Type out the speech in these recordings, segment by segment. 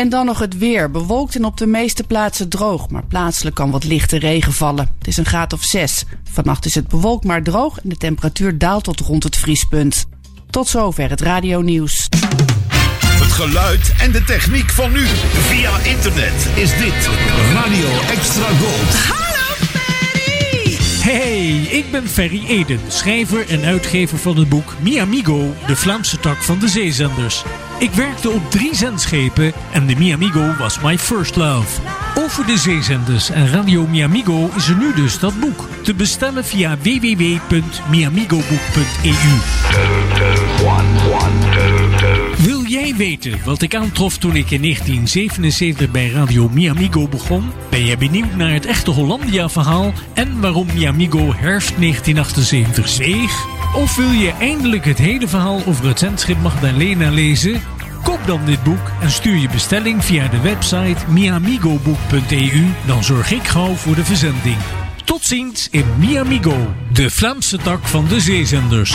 En dan nog het weer. Bewolkt en op de meeste plaatsen droog. Maar plaatselijk kan wat lichte regen vallen. Het is een graad of 6. Vannacht is het bewolkt maar droog en de temperatuur daalt tot rond het vriespunt. Tot zover het radio nieuws. Het geluid en de techniek van nu. Via internet is dit Radio Extra Gold. Hey, ik ben Ferry Eden, schrijver en uitgever van het boek Mi Amigo, de Vlaamse tak van de zeezenders. Ik werkte op drie zendschepen en de Mi Amigo was my first love. Over de zeezenders en Radio Mi Amigo is er nu dus dat boek. Te bestellen via www.miamigoboek.eu. Weten wat ik aantrof toen ik in 1977 bij Radio Mi Amigo begon? Ben jij benieuwd naar het echte Hollandia verhaal en waarom Mi Amigo herfst 1978 zweeg? Of wil je eindelijk het hele verhaal over het zendschip Magdalena lezen? Koop dan dit boek en stuur je bestelling via de website miamigoboek.eu. Dan zorg ik gauw voor de verzending. Tot ziens in Miamigo, de Vlaamse tak van de zeezenders.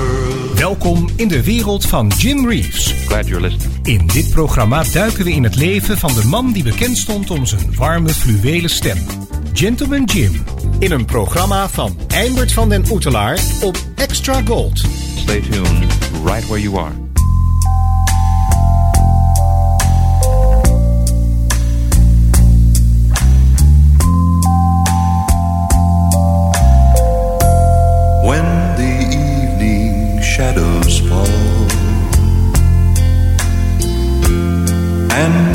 Welkom in de wereld van Jim Reeves. Glad you're listening. In dit programma duiken we in het leven van de man die bekend stond om zijn warme fluwelen stem. Gentleman Jim. In een programma van Eimert van den Oetelaar op Extra Gold. Stay tuned right where you are. And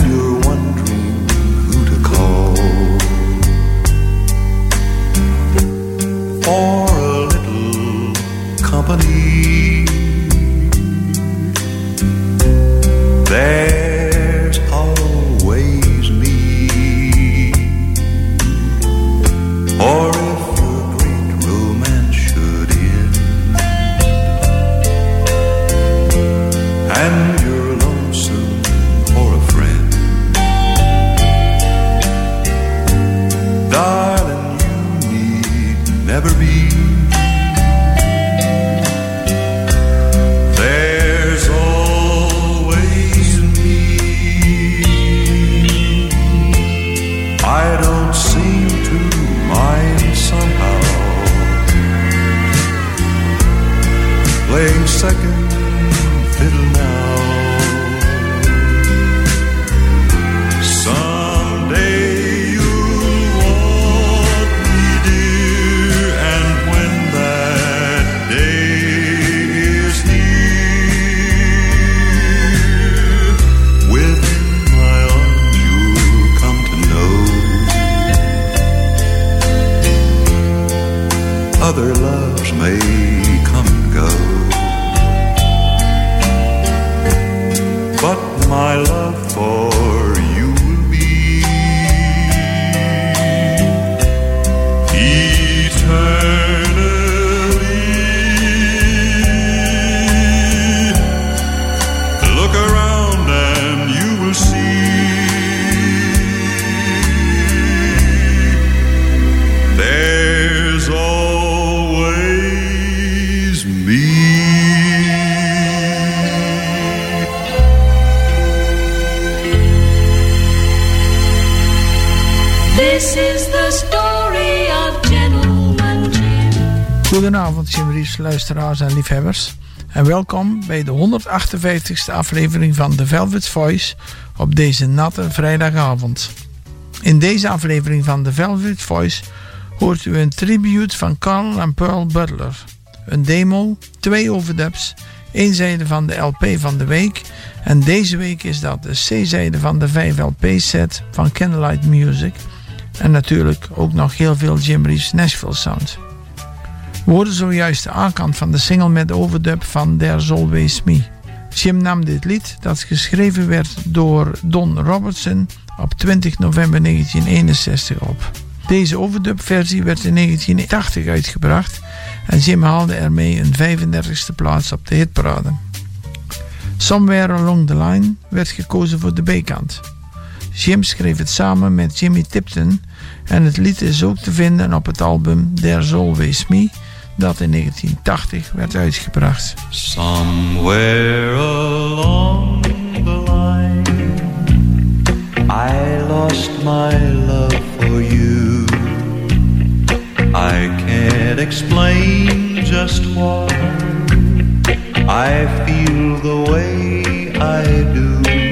Luisteraars en liefhebbers. En welkom bij de 158ste aflevering van The Velvet Voice op deze natte vrijdagavond. In deze aflevering van The Velvet Voice hoort u een tribute van Carl en Pearl Butler. Een demo, twee overdubs, één zijde van de LP van de week en deze week is dat de C-zijde van de 5 LP-set van Candlelight Music en natuurlijk ook nog heel veel Jim Reeves Nashville Sound. We hoorden zojuist de A-kant van de single met overdub van There's Always Me. Jim nam dit lied, dat geschreven werd door Don Robertson, op 20 november 1961 op. Deze overdub-versie werd in 1980 uitgebracht en Jim haalde ermee een 35e plaats op de hitparade. Somewhere Along the Line werd gekozen voor de B-kant. Jim schreef het samen met Jimmy Tipton en het lied is ook te vinden op het album There's Always Me dat in 1980 werd uitgebracht. Somewhere along the line, I lost my love for you. I can't explain just why I feel the way I do.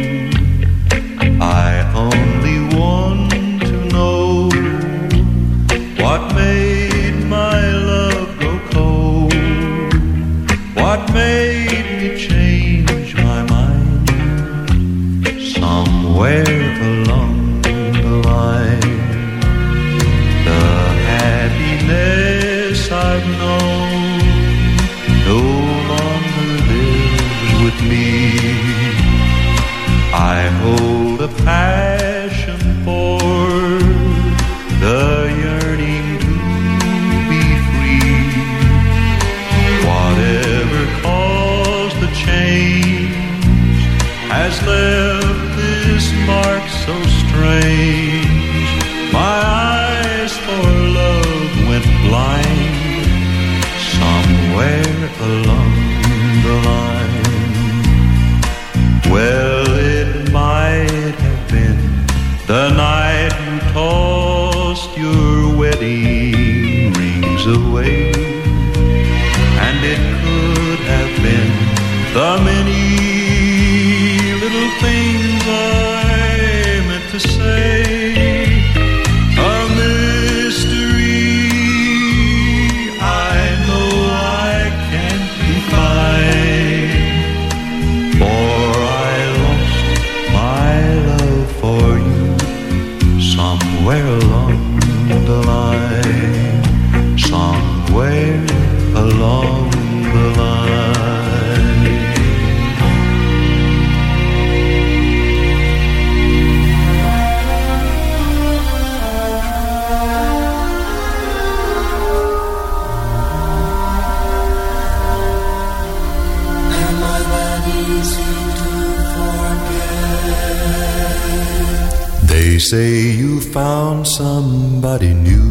Say you found somebody new.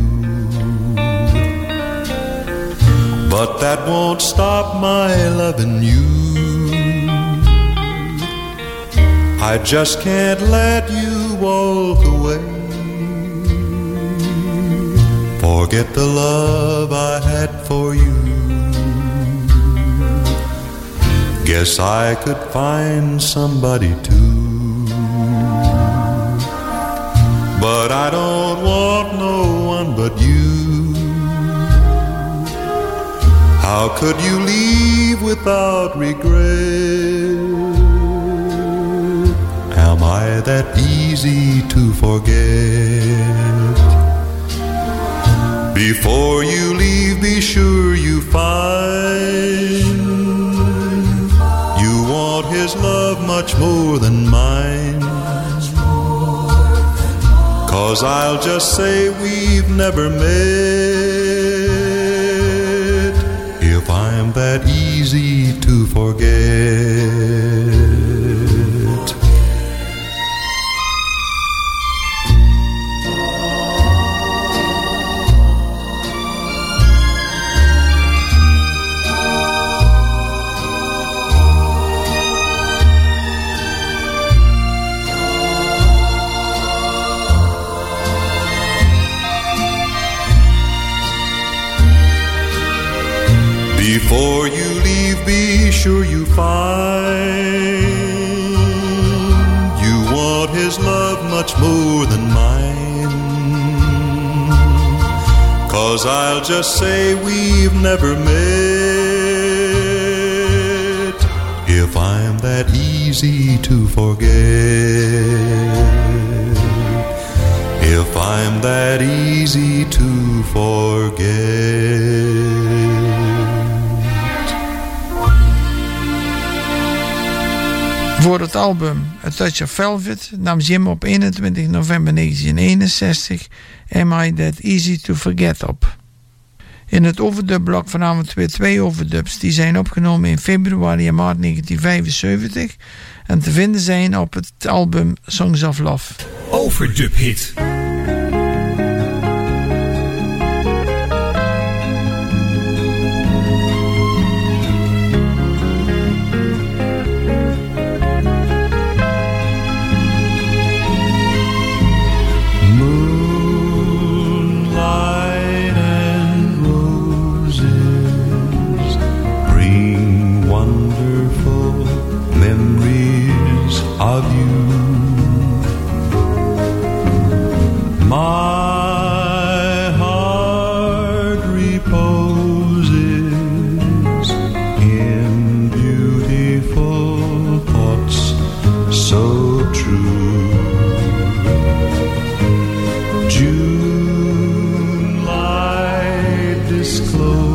But that won't stop my loving you. I just can't let you walk away. Forget the love I had for you. Guess I could find somebody too. But I don't want no one but you. How could you leave without regret? Am I that easy to forget? Before you leave, be sure you find you want his love much more than mine. Cause I'll just say we've never met if I'm that easy to forget. Sure you find you want his love much more than mine. Cause I'll just say we've never met if I'm that easy to forget. If I'm that easy to forget. Voor het album A Touch of Velvet nam Jim op 21 november 1961 Am I That Easy To Forget op. In het overdubblok vanavond weer twee overdubs die zijn opgenomen in februari en maart 1975 en te vinden zijn op het album Songs of Love. Overdub hit. Of you. My heart reposes in beautiful thoughts so true. June light discloses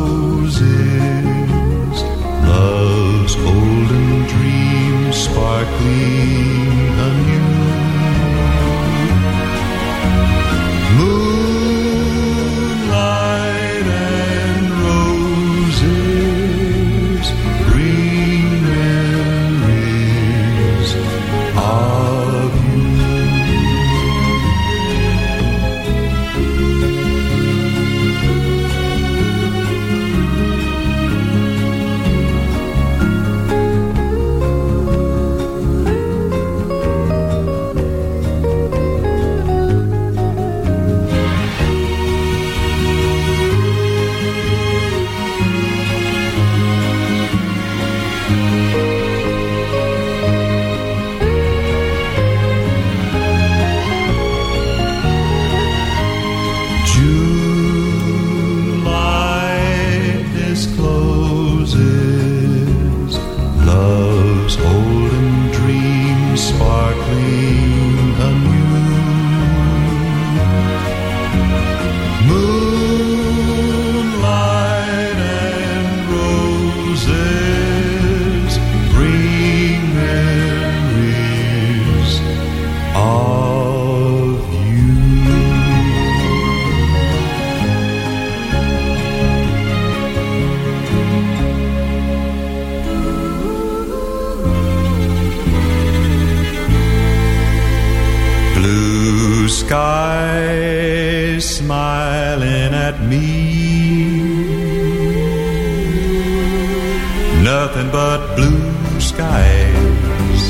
blue skies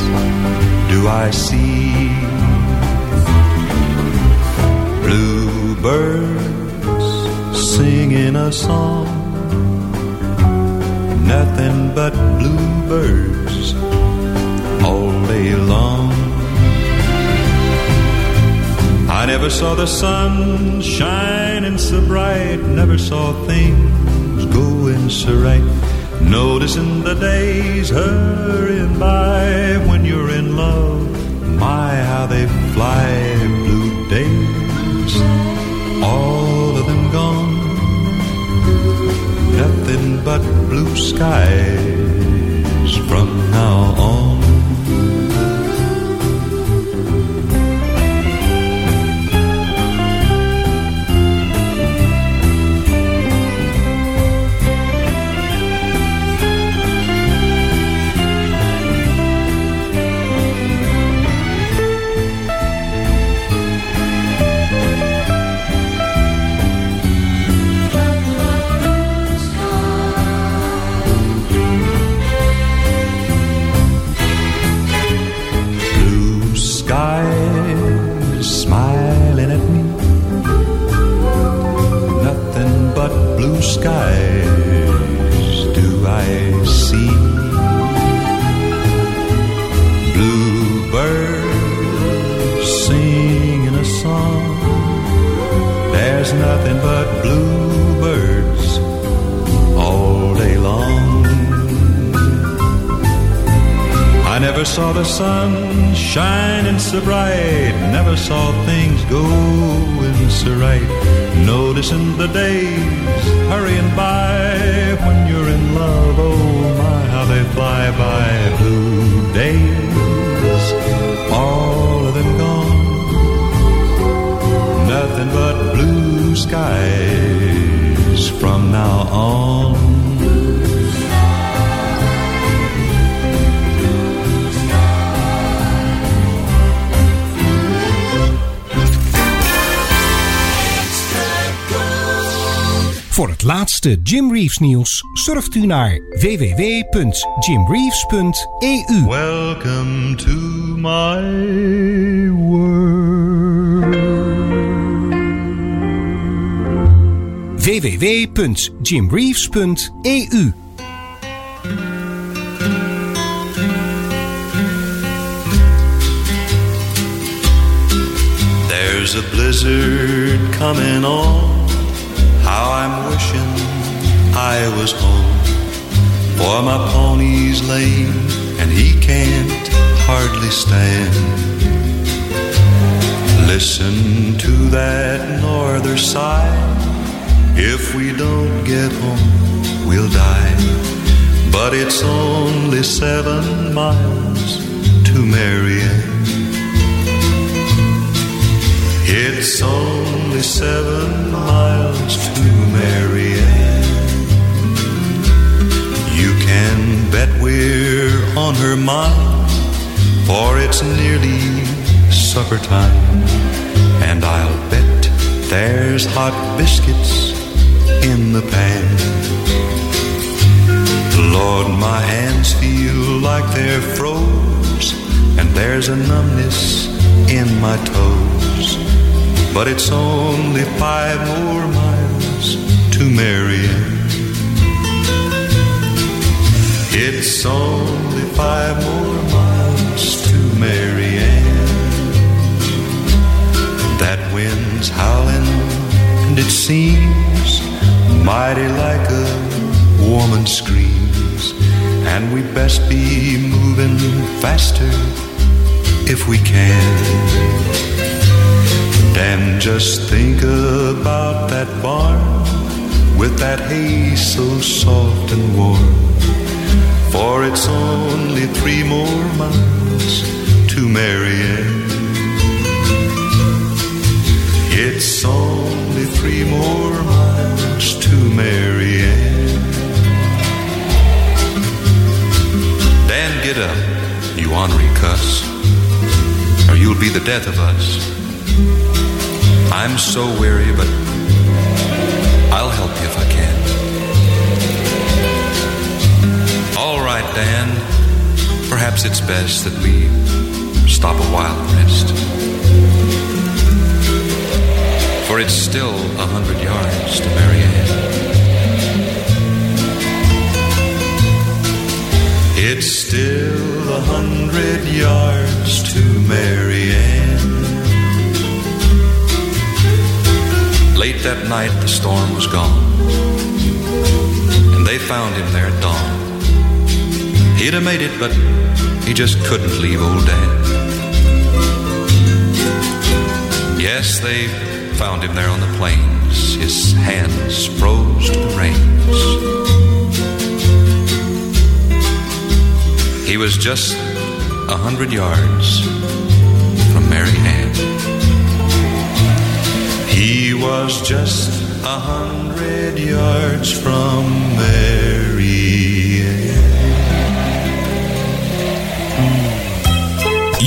do I see. Blue birds singing a song. Nothing but bluebirds all day long. I never saw the sun shining so bright, never saw things going so right. Noticing the days hurrying by when you're in love. My, how they fly, blue days, all of them gone. Nothing but blue skies from now on. never saw things going so right. Noticing the days hurrying by when you're in love. Oh my, how they fly by. Blue days, all of them gone. Nothing but blue skies from now on. Voor het laatste Jim Reeves nieuws surft u naar www.jimreeves.eu. Welcome to my world. www.jimreeves.eu. There's a blizzard coming on. How I'm wishing I was home. For my pony's lame and he can't hardly stand. Listen to that norther sigh. If we don't get home, we'll die. But it's only seven miles to Marianne. It's only seven miles to Marianne. You can bet we're on her mind, for it's nearly supper time. And I'll bet there's hot biscuits in the pan. Lord, my hands feel like they're froze, and there's a numbness in my toes. But it's only five more miles to Marianne. It's only five more miles to Marianne. That wind's howling, and it seems mighty like a woman screams. And we best be moving faster if we can. And just think about that barn with that hay so soft and warm. For it's only three more miles to Marianne. It's only three more miles to Marianne. Dan, get up, you ornery cuss, or you'll be the death of us. I'm so weary, but I'll help you if I can. All right, Dan. Perhaps it's best that we stop a while and rest. For it's still a hundred yards to Marianne. It's still a hundred yards to Marianne. Late that night, the storm was gone, and they found him there at dawn. He'd have made it, but he just couldn't leave old Dan. Yes, they found him there on the plains, his hands froze to the reins. He was just a hundred yards from Mary Ann. Was just a hundred yards from Mary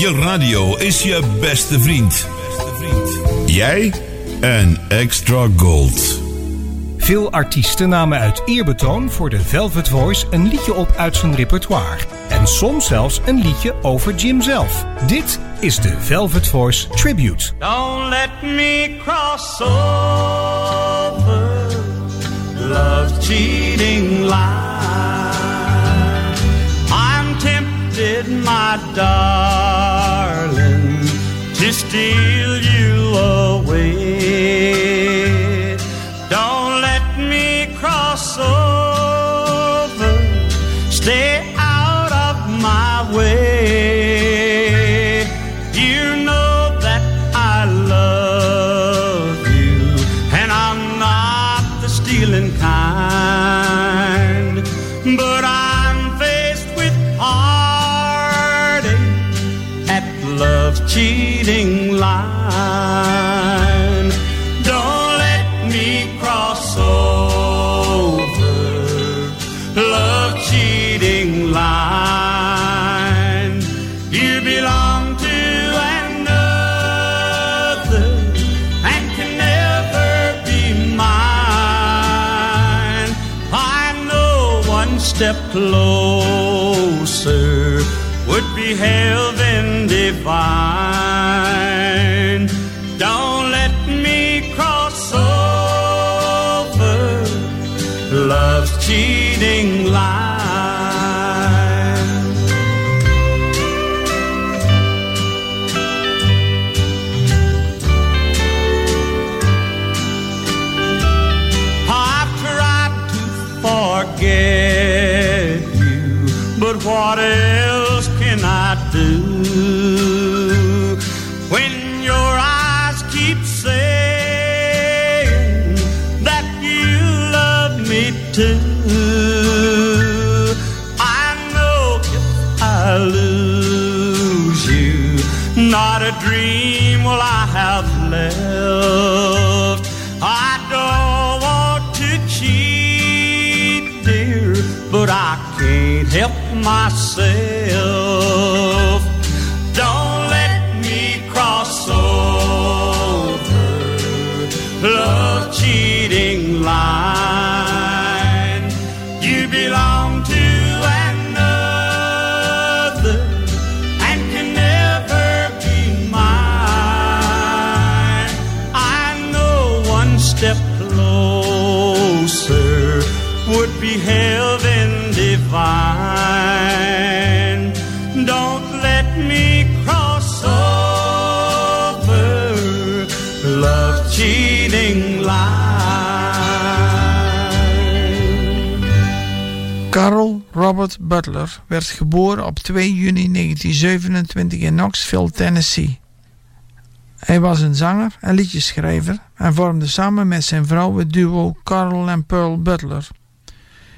Je radio is je beste vriend. Jij en Extra Gold. Veel artiesten namen uit eerbetoon voor de Velvet Voice een liedje op uit zijn repertoire. En soms zelfs een liedje over Jim zelf. Dit is de Velvet Voice Tribute. Don't let me cross over love's cheating line. I'm tempted, my darling, to steal you away. Step closer would be heaven divine. Carl Robert Butler werd geboren op 2 juni 1927 in Knoxville, Tennessee. Hij was een zanger en liedjeschrijver en vormde samen met zijn vrouw het duo Carl en Pearl Butler.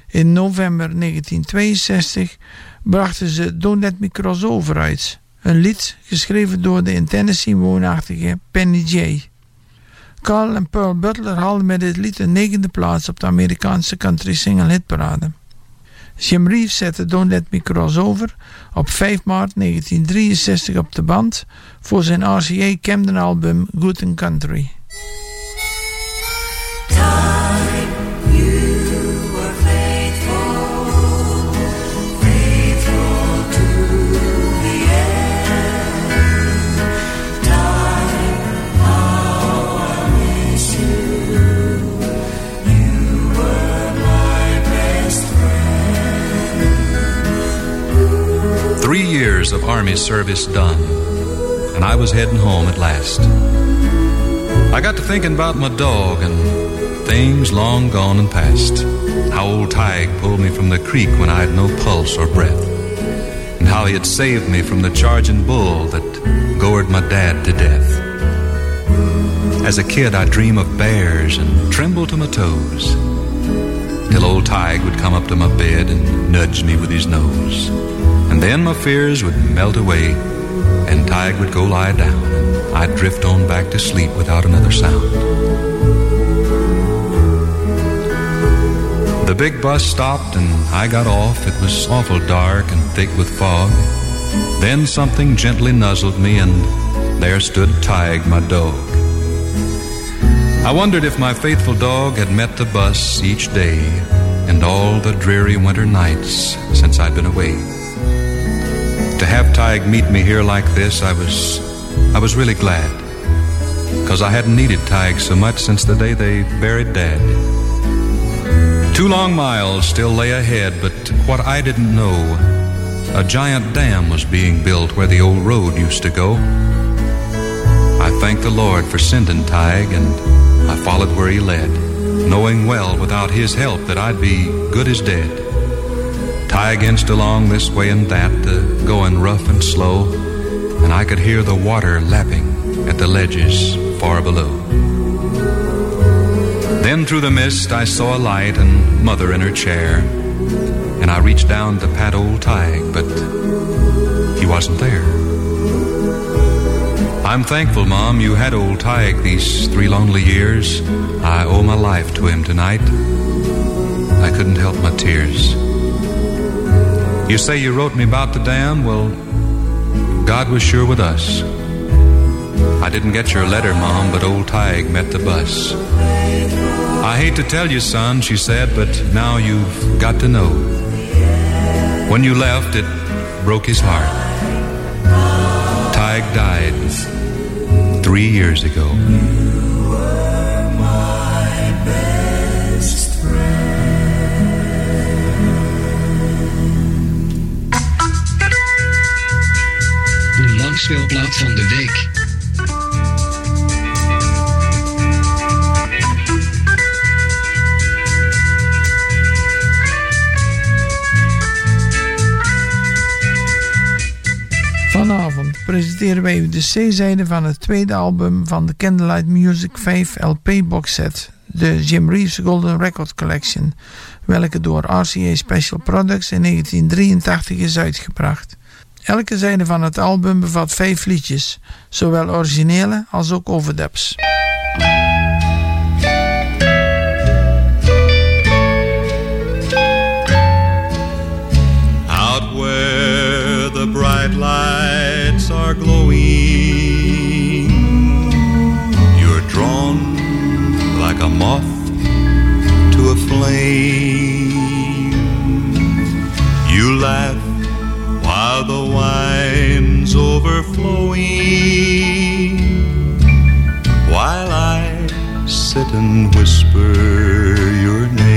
In november 1962 brachten ze Don't Let Me Cross Over uit, een lied geschreven door de in Tennessee woonachtige Penny J. Carl en Pearl Butler haalden met dit lied een negende plaats op de Amerikaanse country single hitparade. Jim Reeves zette Don't Let Me Cross Over op 5 maart 1963 op de band voor zijn RCA Camden album Good Country. Of Army service done, and I was heading home at last. I got to thinking about my dog and things long gone and past. How old Tige pulled me from the creek when I had no pulse or breath, and how he had saved me from the charging bull that gored my dad to death. As a kid, I'd dream of bears and tremble to my toes. Till old Tige would come up to my bed and nudge me with his nose. And then my fears would melt away, and Tige would go lie down, and I'd drift on back to sleep without another sound. The big bus stopped, and I got off. It was awful dark and thick with fog. Then something gently nuzzled me, and there stood Tige, my dog. I wondered if my faithful dog had met the bus each day and all the dreary winter nights since I'd been away. To have Tig meet me here like this, I was I was really glad. Cause I hadn't needed Tig so much since the day they buried Dad. Two long miles still lay ahead, but what I didn't know, a giant dam was being built where the old road used to go. I thanked the Lord for sending Tig, and I followed where he led, knowing well without his help that I'd be good as dead. Tige inched along this way and that, going rough and slow, and I could hear the water lapping at the ledges far below. Then through the mist I saw a light and mother in her chair, and I reached down to pat old Tige, but he wasn't there. I'm thankful, Mom, you had old Tige these three lonely years. I owe my life to him tonight. I couldn't help my tears. You say you wrote me about the dam? Well, God was sure with us. I didn't get your letter, Mom, but old Tige met the bus. I hate to tell you, son, she said, but now you've got to know. When you left, it broke his heart. Tig died three years ago. De van de week. Vanavond presenteren wij u de C-zijde van het tweede album van de Candlelight Music 5 LP box set, de Jim Reeves Golden Record Collection, welke door RCA Special Products in 1983 is uitgebracht. Elke zijde van het album bevat vijf liedjes, zowel originele als ook overdubs. Out where the bright lights are glowing, you're drawn like a moth to a flame. Overflowing, while I sit and whisper your name.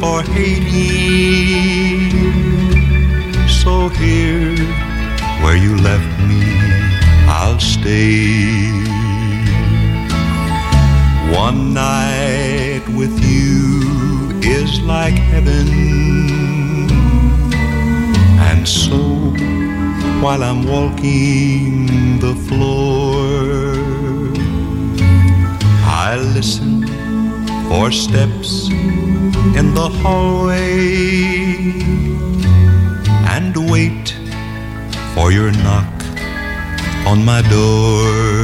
For hating. So here, where you left me, I'll stay. One night with you is like heaven. And so, while I'm walking the floor, I listen for steps in the hallway and wait for your knock on my door.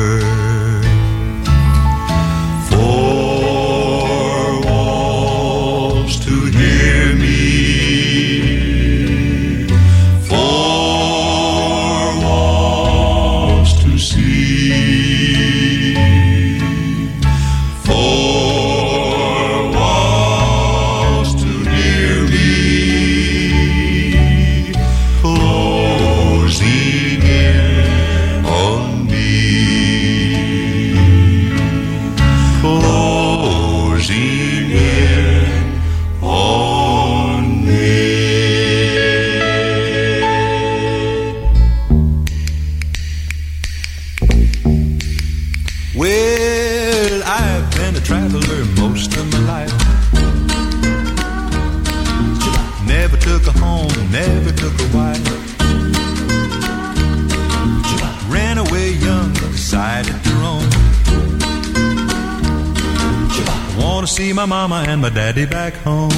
Mama and my daddy back home.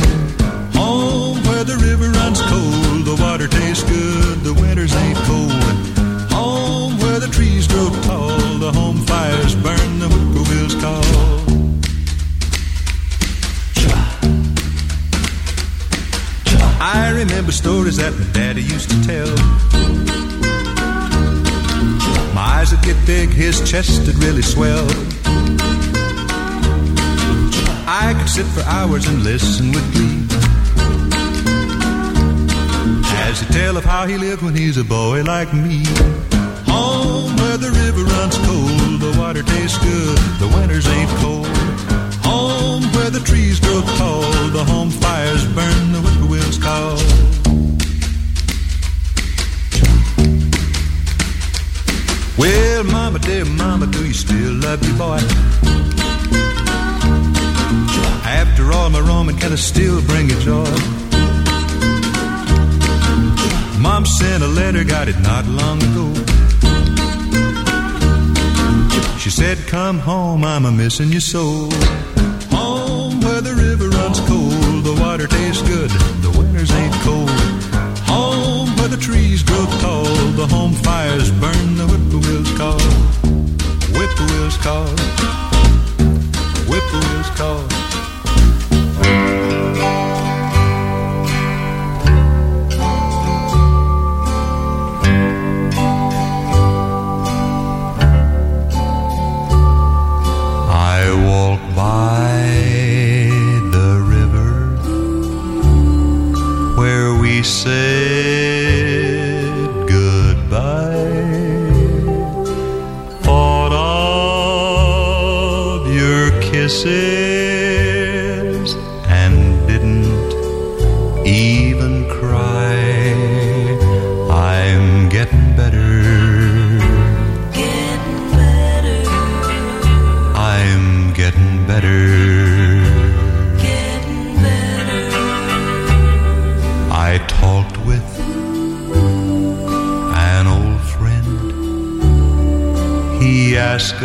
Home where the river runs cold, the water tastes good, the winters ain't cold. Home where the trees grow tall, the home fires burn, the whippoorwills call. I remember stories that my daddy used to tell. My eyes would get big, his chest would really swell. I could sit for hours and listen with glee. As he tell of how he lived when he's a boy like me. Home where the river runs cold, the water tastes good, the winters ain't cold. Home where the trees grow tall, the home fires burn, the whippoorwills call. Well, mama, dear mama, do you still love your boy? After all, my Roman can I still bring you joy. Mom sent a letter, got it not long ago. She said, Come home, I'm a missing you so. Home where the river runs cold, the water tastes good, the winters ain't cold. Home where the trees grow tall, the home fires burn, the whippoorwills call. Whippoorwills call. Whippoorwills call. Kisses and didn't even cry. I'm getting better. I'm getting better. I talked with an old friend. He asked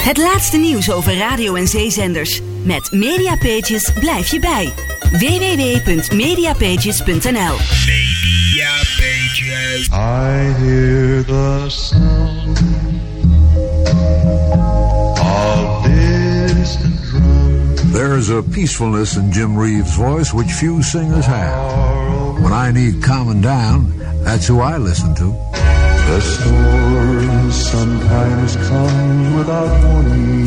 Het laatste nieuws over radio- en zeezenders. Met Mediapages blijf je bij. www.mediapages.nl I hear the sound of distant drums. There's a peacefulness in Jim Reeves' voice which few singers have. When I need calming down, that's who I listen to. The storm sometimes comes without warning.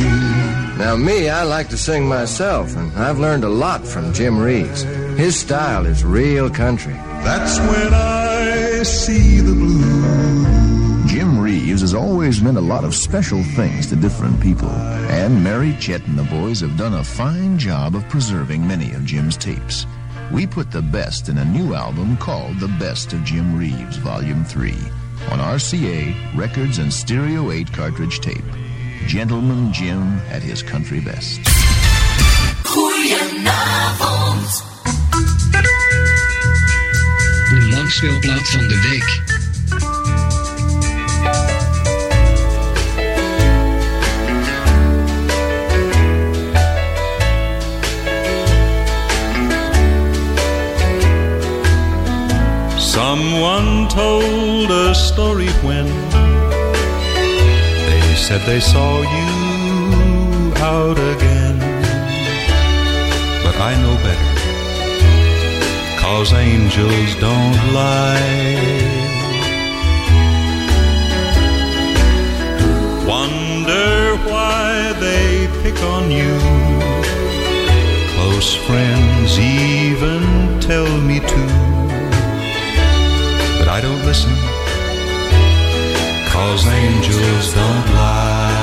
Now, me, I like to sing myself, and I've learned a lot from Jim Reeves. His style is real country. That's when I see the blue. Jim Reeves has always meant a lot of special things to different people, and Mary Chet and the boys have done a fine job of preserving many of Jim's tapes. We put the best in a new album called The Best of Jim Reeves, Volume 3, on RCA Records and Stereo 8 cartridge tape. Gentleman Jim at his country best. Goedenavond. De langspeelplaat van de week. Someone told a story when they said they saw you out again. But I know better, cause angels don't lie. Wonder why they pick on you. Close friends even tell me to I don't listen. Cause angels don't lie.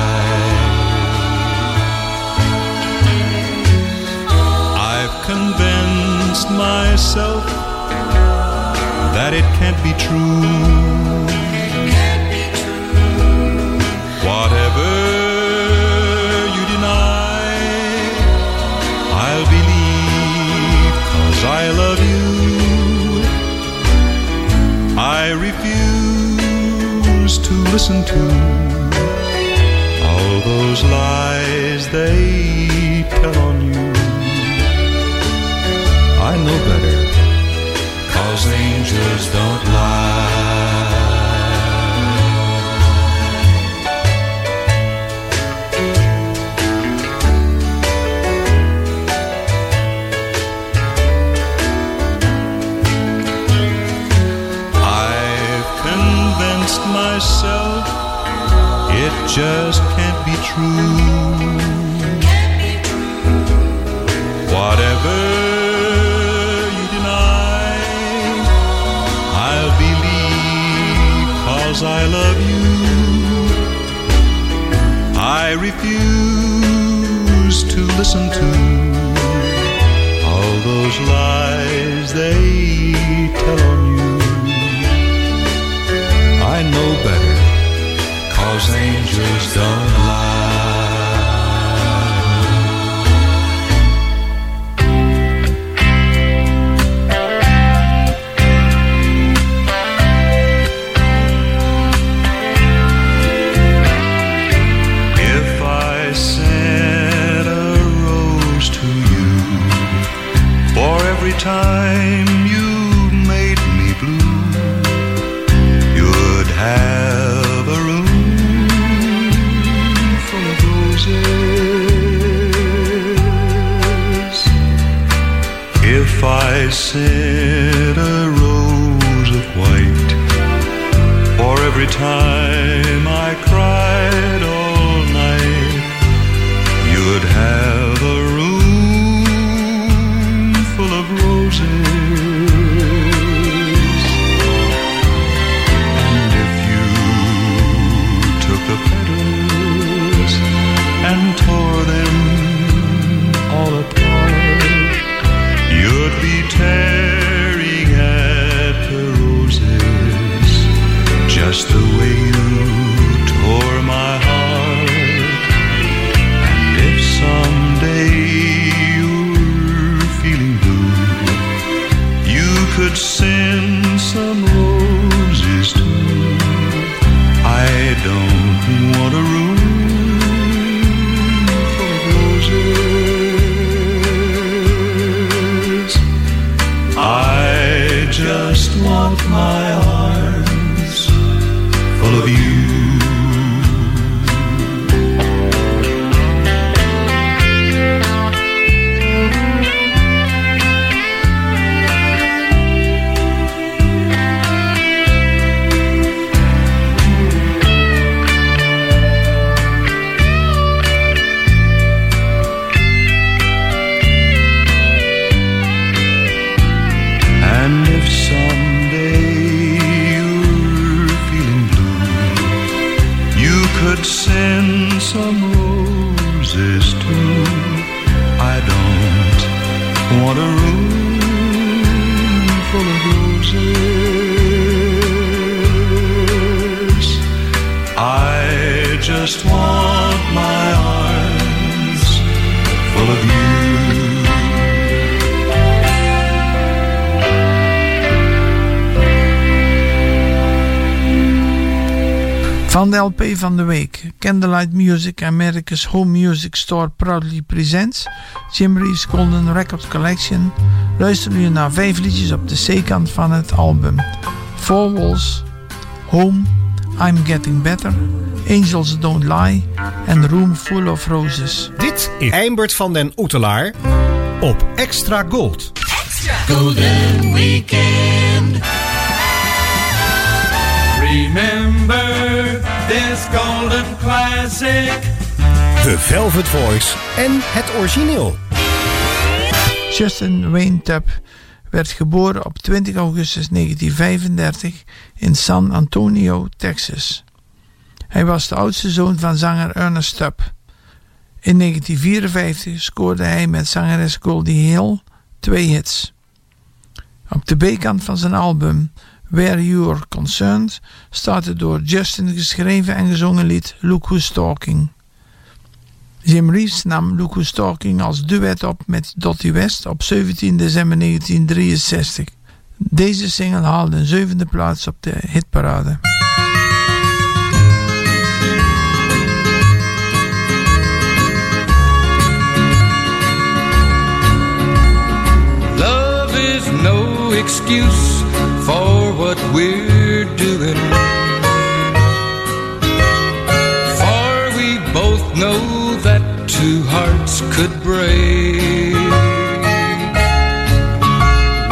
I've convinced myself that it can't be true. Listen to all those lies they tell on you. I know better, cause angels don't lie. It just can't be true. Whatever you deny, I'll believe cause I love you. I refuse to listen to all those lies they tell on you. I know better, cause angels don't Candlelight Music, America's Home Music Store proudly presents Jim Reeves Golden Record Collection. Luister nu naar vijf liedjes op de C-kant van het album. Four Walls, Home, I'm Getting Better, Angels Don't Lie en Room Full of Roses. Dit is Eimbert van den Oetelaar op Extra Gold. Golden Weekend. Remember this golden classic. The Velvet Voice en het origineel. Justin Wayne Tubb werd geboren op 20 augustus 1935 in San Antonio, Texas. Hij was de oudste zoon van zanger Ernest Tubb. In 1954 scoorde hij met zangeres Goldie Hill twee hits. Op de B-kant van zijn album Where You're Concerned staat het door Justin geschreven en gezongen lied Look Who's Talking. Jim Reeves nam Look Who's Talking als duet op met Dottie West op 17 december 1963. Deze single haalde een zevende plaats op de hitparade. Love is no excuse could break.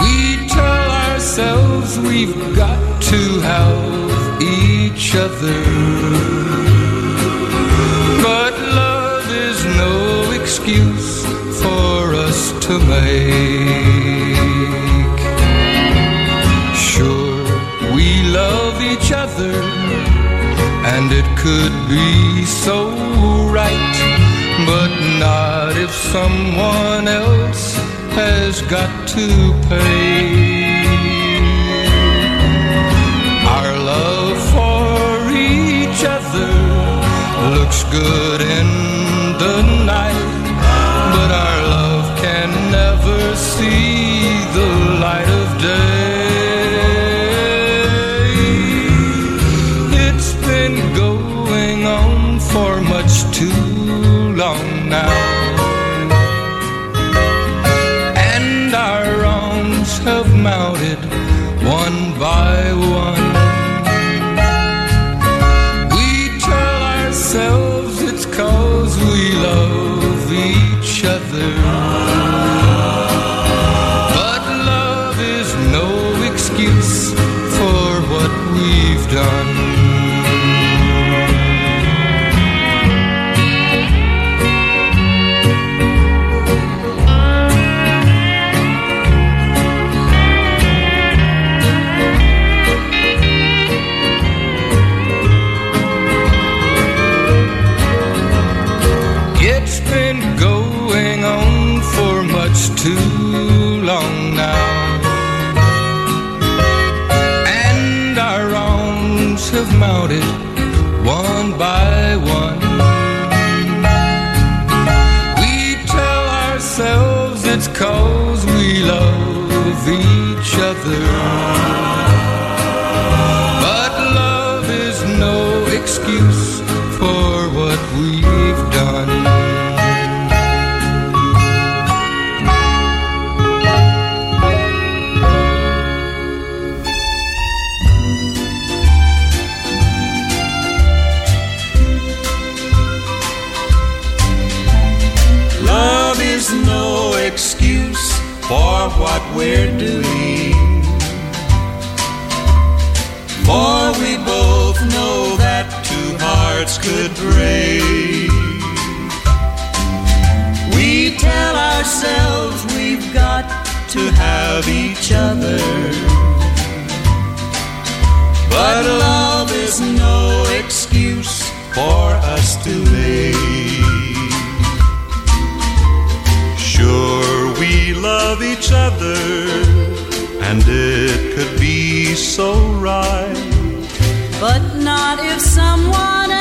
We tell ourselves we've got to have each other. But love is no excuse for us to make. Sure, we love each other, and it could be so right, but not if someone else has got to pay. Our love for each other looks good in the night, not if someone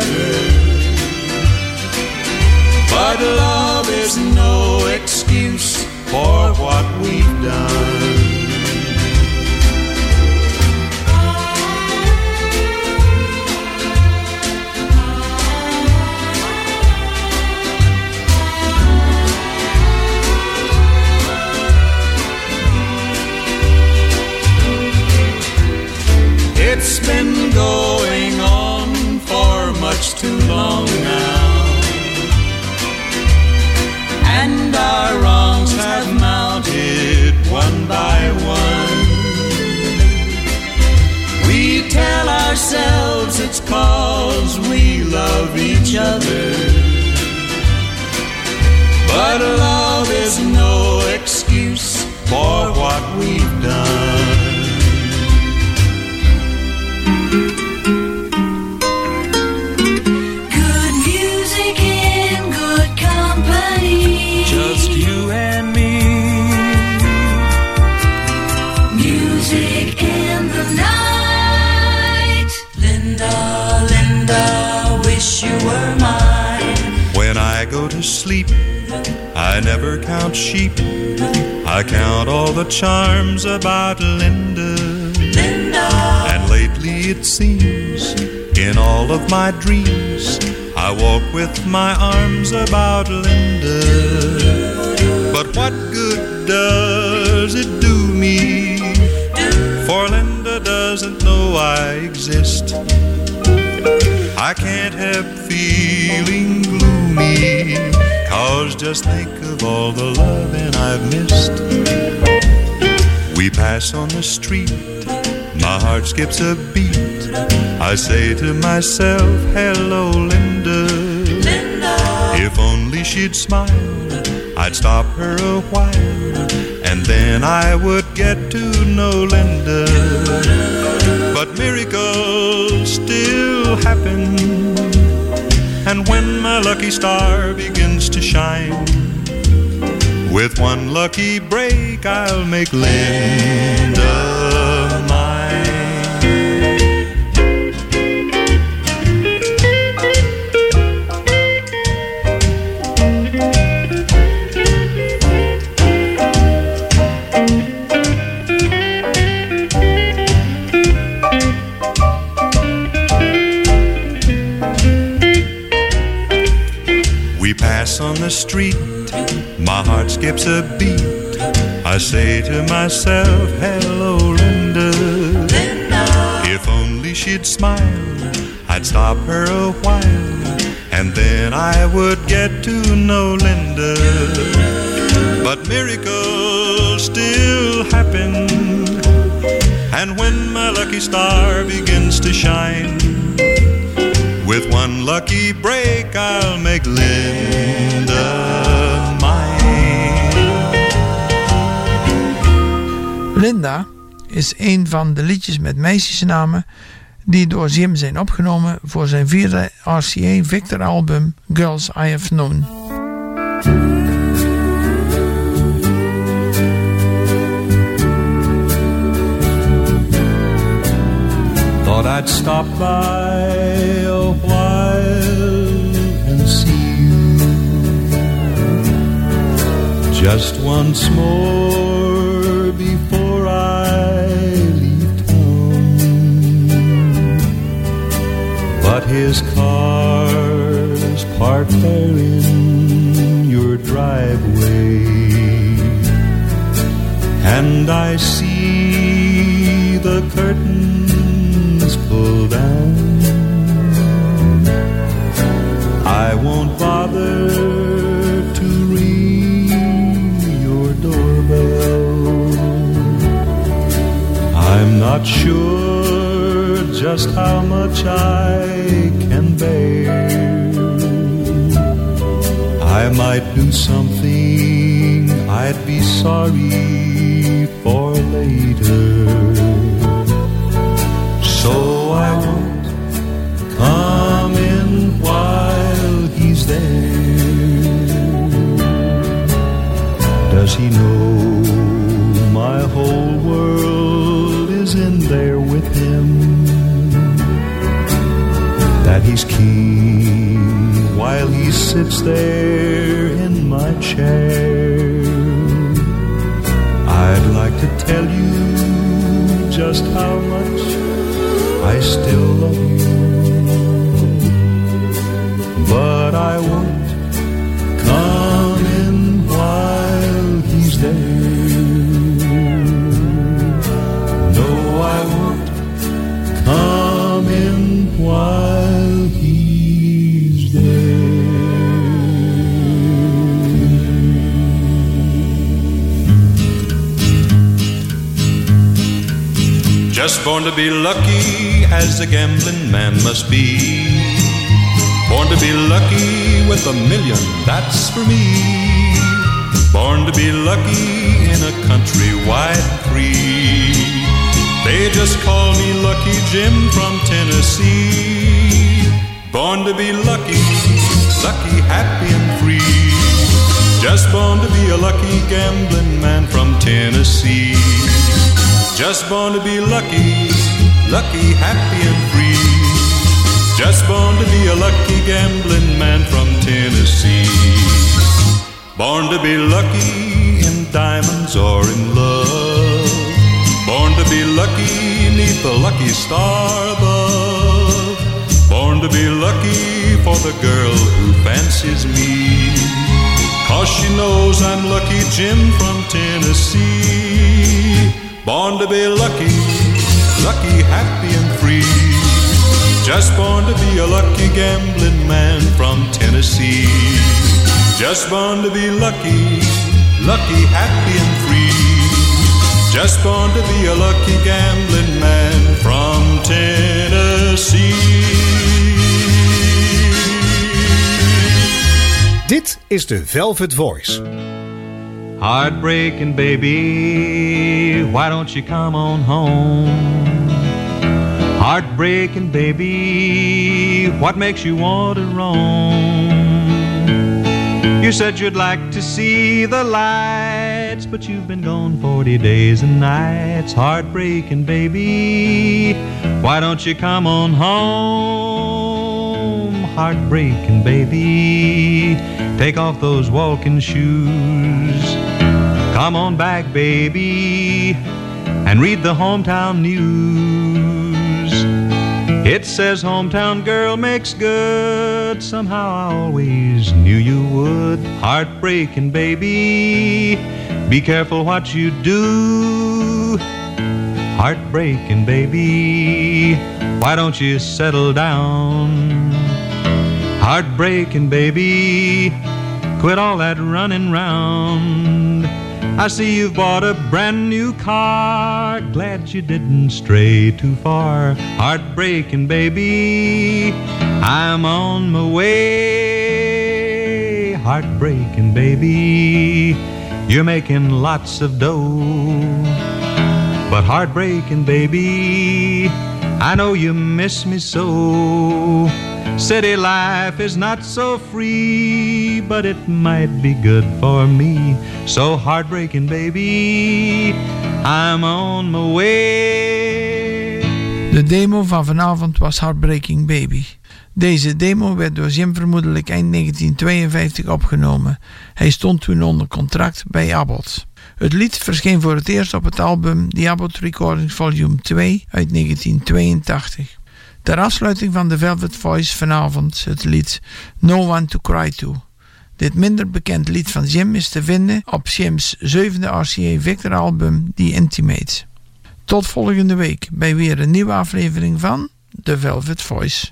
each what we've done. Good music in good company. Just you and me. Music in the night. Linda, Linda, wish you were mine. When I go to sleep, I never count sheep. I count all the charms about Linda. Linda. And lately it seems, in all of my dreams, I walk with my arms about Linda. But what good does it do me? For Linda doesn't know I exist. I can't help feeling gloomy. Cause just think of all the loving I've missed. We pass on the street, my heart skips a beat. I say to myself, hello, Linda. Linda. If only she'd smile, I'd stop her a while. And then I would get to know Linda. But miracles still happen. And when my lucky star begins to shine, with one lucky break, I'll make Linda the street, my heart skips a beat. I say to myself, hello, Linda. Linda. If only she'd smile, I'd stop her a while, and then I would get to know Linda. But miracles still happen, and when my lucky star begins to shine, with one lucky break, I'll make Linda. Linda is een van de liedjes met meisjesnamen die door Jim zijn opgenomen voor zijn vierde RCA Victor album Girls I Have Known. Thought I'd stop by just once more before I leave town. But his car's parked there in your driveway, and I see the curtains pull down. I won't bother not sure just how much I can bear. I might do something I'd be sorry for later. So I won't come in while he's there. Does he know That he's keen while he sits there in my chair. I'd like to tell you just how much I still love you, born to be lucky as a gambling man must be. Born to be lucky with a million, that's for me. Born to be lucky in a country wide free. They just call me Lucky Jim from Tennessee. Born to be lucky, lucky, happy, and free. Just born to be a lucky gambling man from Tennessee. Just born to be lucky, lucky, happy, and free. Just born to be a lucky gambling man from Tennessee. Born to be lucky in diamonds or in love. Born to be lucky neath the lucky star above. Born to be lucky for the girl who fancies me. Cause she knows I'm lucky Jim from Tennessee. Born to be lucky, lucky, happy, and free. Just born to be a lucky gambling man from Tennessee. Just born to be lucky, lucky, happy, and free. Just born to be a lucky gambling man from Tennessee. Dit is de Velvet Voice. Heartbreaking baby, why don't you come on home? Heartbreaking baby, what makes you want to roam? You said you'd like to see the lights, but you've been gone 40 days and nights. Heartbreaking baby, why don't you come on home? Heartbreaking baby, take off those walking shoes. Come on back, baby, and read the hometown news. It says hometown girl makes good. Somehow I always knew you would. Heartbreaking baby, be careful what you do. Heartbreaking baby, why don't you settle down? Heartbreaking baby, quit all that running round. I see you've bought a brand new car. Glad you didn't stray too far. Heartbreaking baby, I'm on my way. Heartbreaking baby, you're making lots of dough. But heartbreaking baby, I know you miss me so. City life is not so free, but it might be good for me. So heartbreaking, baby, I'm on my way. De demo van vanavond was Heartbreaking Baby. Deze demo werd door Jim vermoedelijk eind 1952 opgenomen. Hij stond toen onder contract bij Abbott. Het lied verscheen voor het eerst op het album The Abbott Recordings Volume 2 uit 1982. Ter afsluiting van The Velvet Voice vanavond het lied No One to Cry To. Dit minder bekend lied van Jim is te vinden op Jim's zevende RCA Victor album The Intimate. Tot volgende week bij weer een nieuwe aflevering van The Velvet Voice.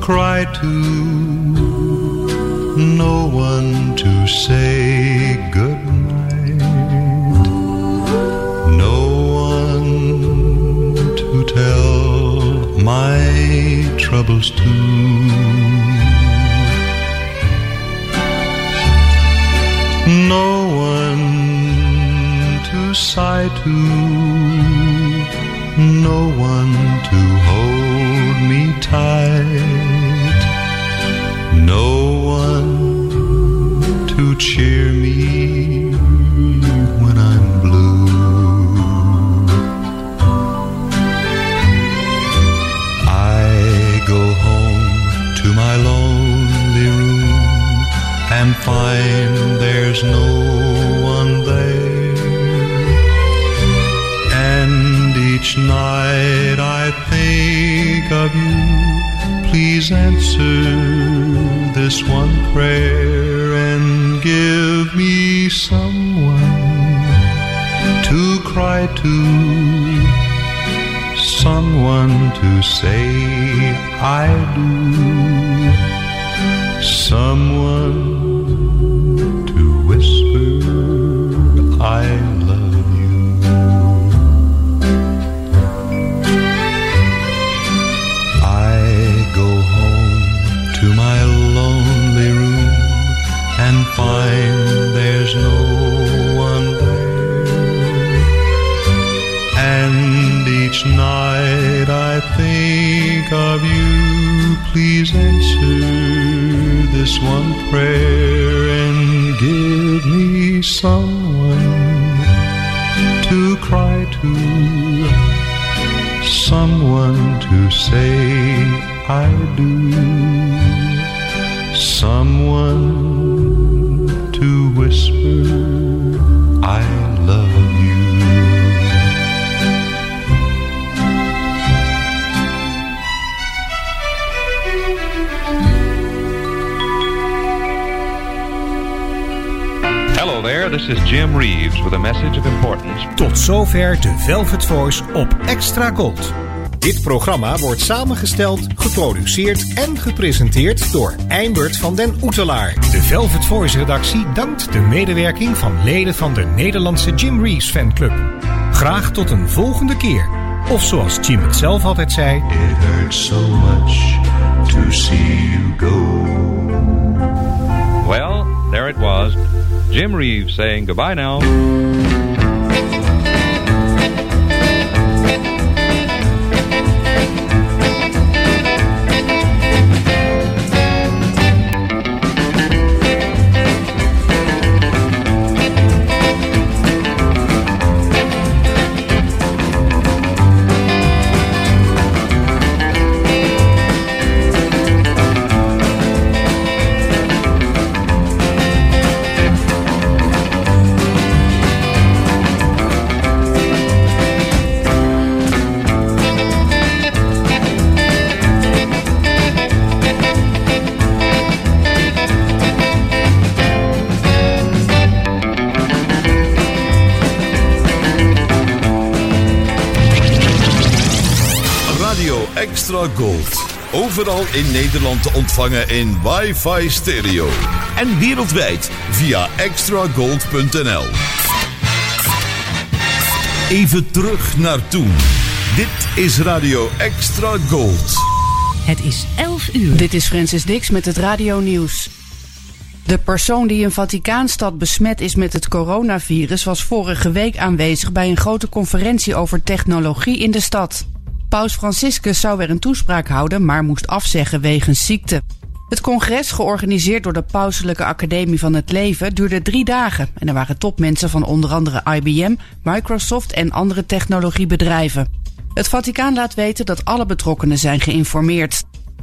Cry to, no one to say goodnight, no one to tell my troubles to. No one to sigh to. No one to hold me tight, cheer me when I'm blue. I go home to my lonely room and find there's no one there. And each night I think of you. Please answer this one prayer cry to, someone to say I do, someone Please answer this one prayer and give me someone this is Jim Reeves with a message of importance. Tot zover de Velvet Voice op Extra Gold. Dit programma wordt samengesteld, geproduceerd en gepresenteerd door Eimert van den Oetelaar. De Velvet Voice redactie dankt de medewerking van leden van de Nederlandse Jim Reeves fanclub. Graag tot een volgende keer. Of zoals Jim het zelf altijd zei... It hurts so much to see you go. Well, there it was. Jim Reeves saying goodbye now. Overal in Nederland te ontvangen in wifi stereo. En wereldwijd via extragold.nl. Even terug naar toen. Dit is Radio Extra Gold. Het is 11 uur. Dit is Francis Dix met het Radio Nieuws. De persoon die in Vaticaanstad besmet is met het coronavirus was vorige week aanwezig bij een grote conferentie over technologie in de stad. Paus Franciscus zou weer een toespraak houden, maar moest afzeggen wegens ziekte. Het congres, georganiseerd door de Pauselijke Academie van het Leven, duurde drie dagen. En er waren topmensen van onder andere IBM, Microsoft en andere technologiebedrijven. Het Vaticaan laat weten dat alle betrokkenen zijn geïnformeerd.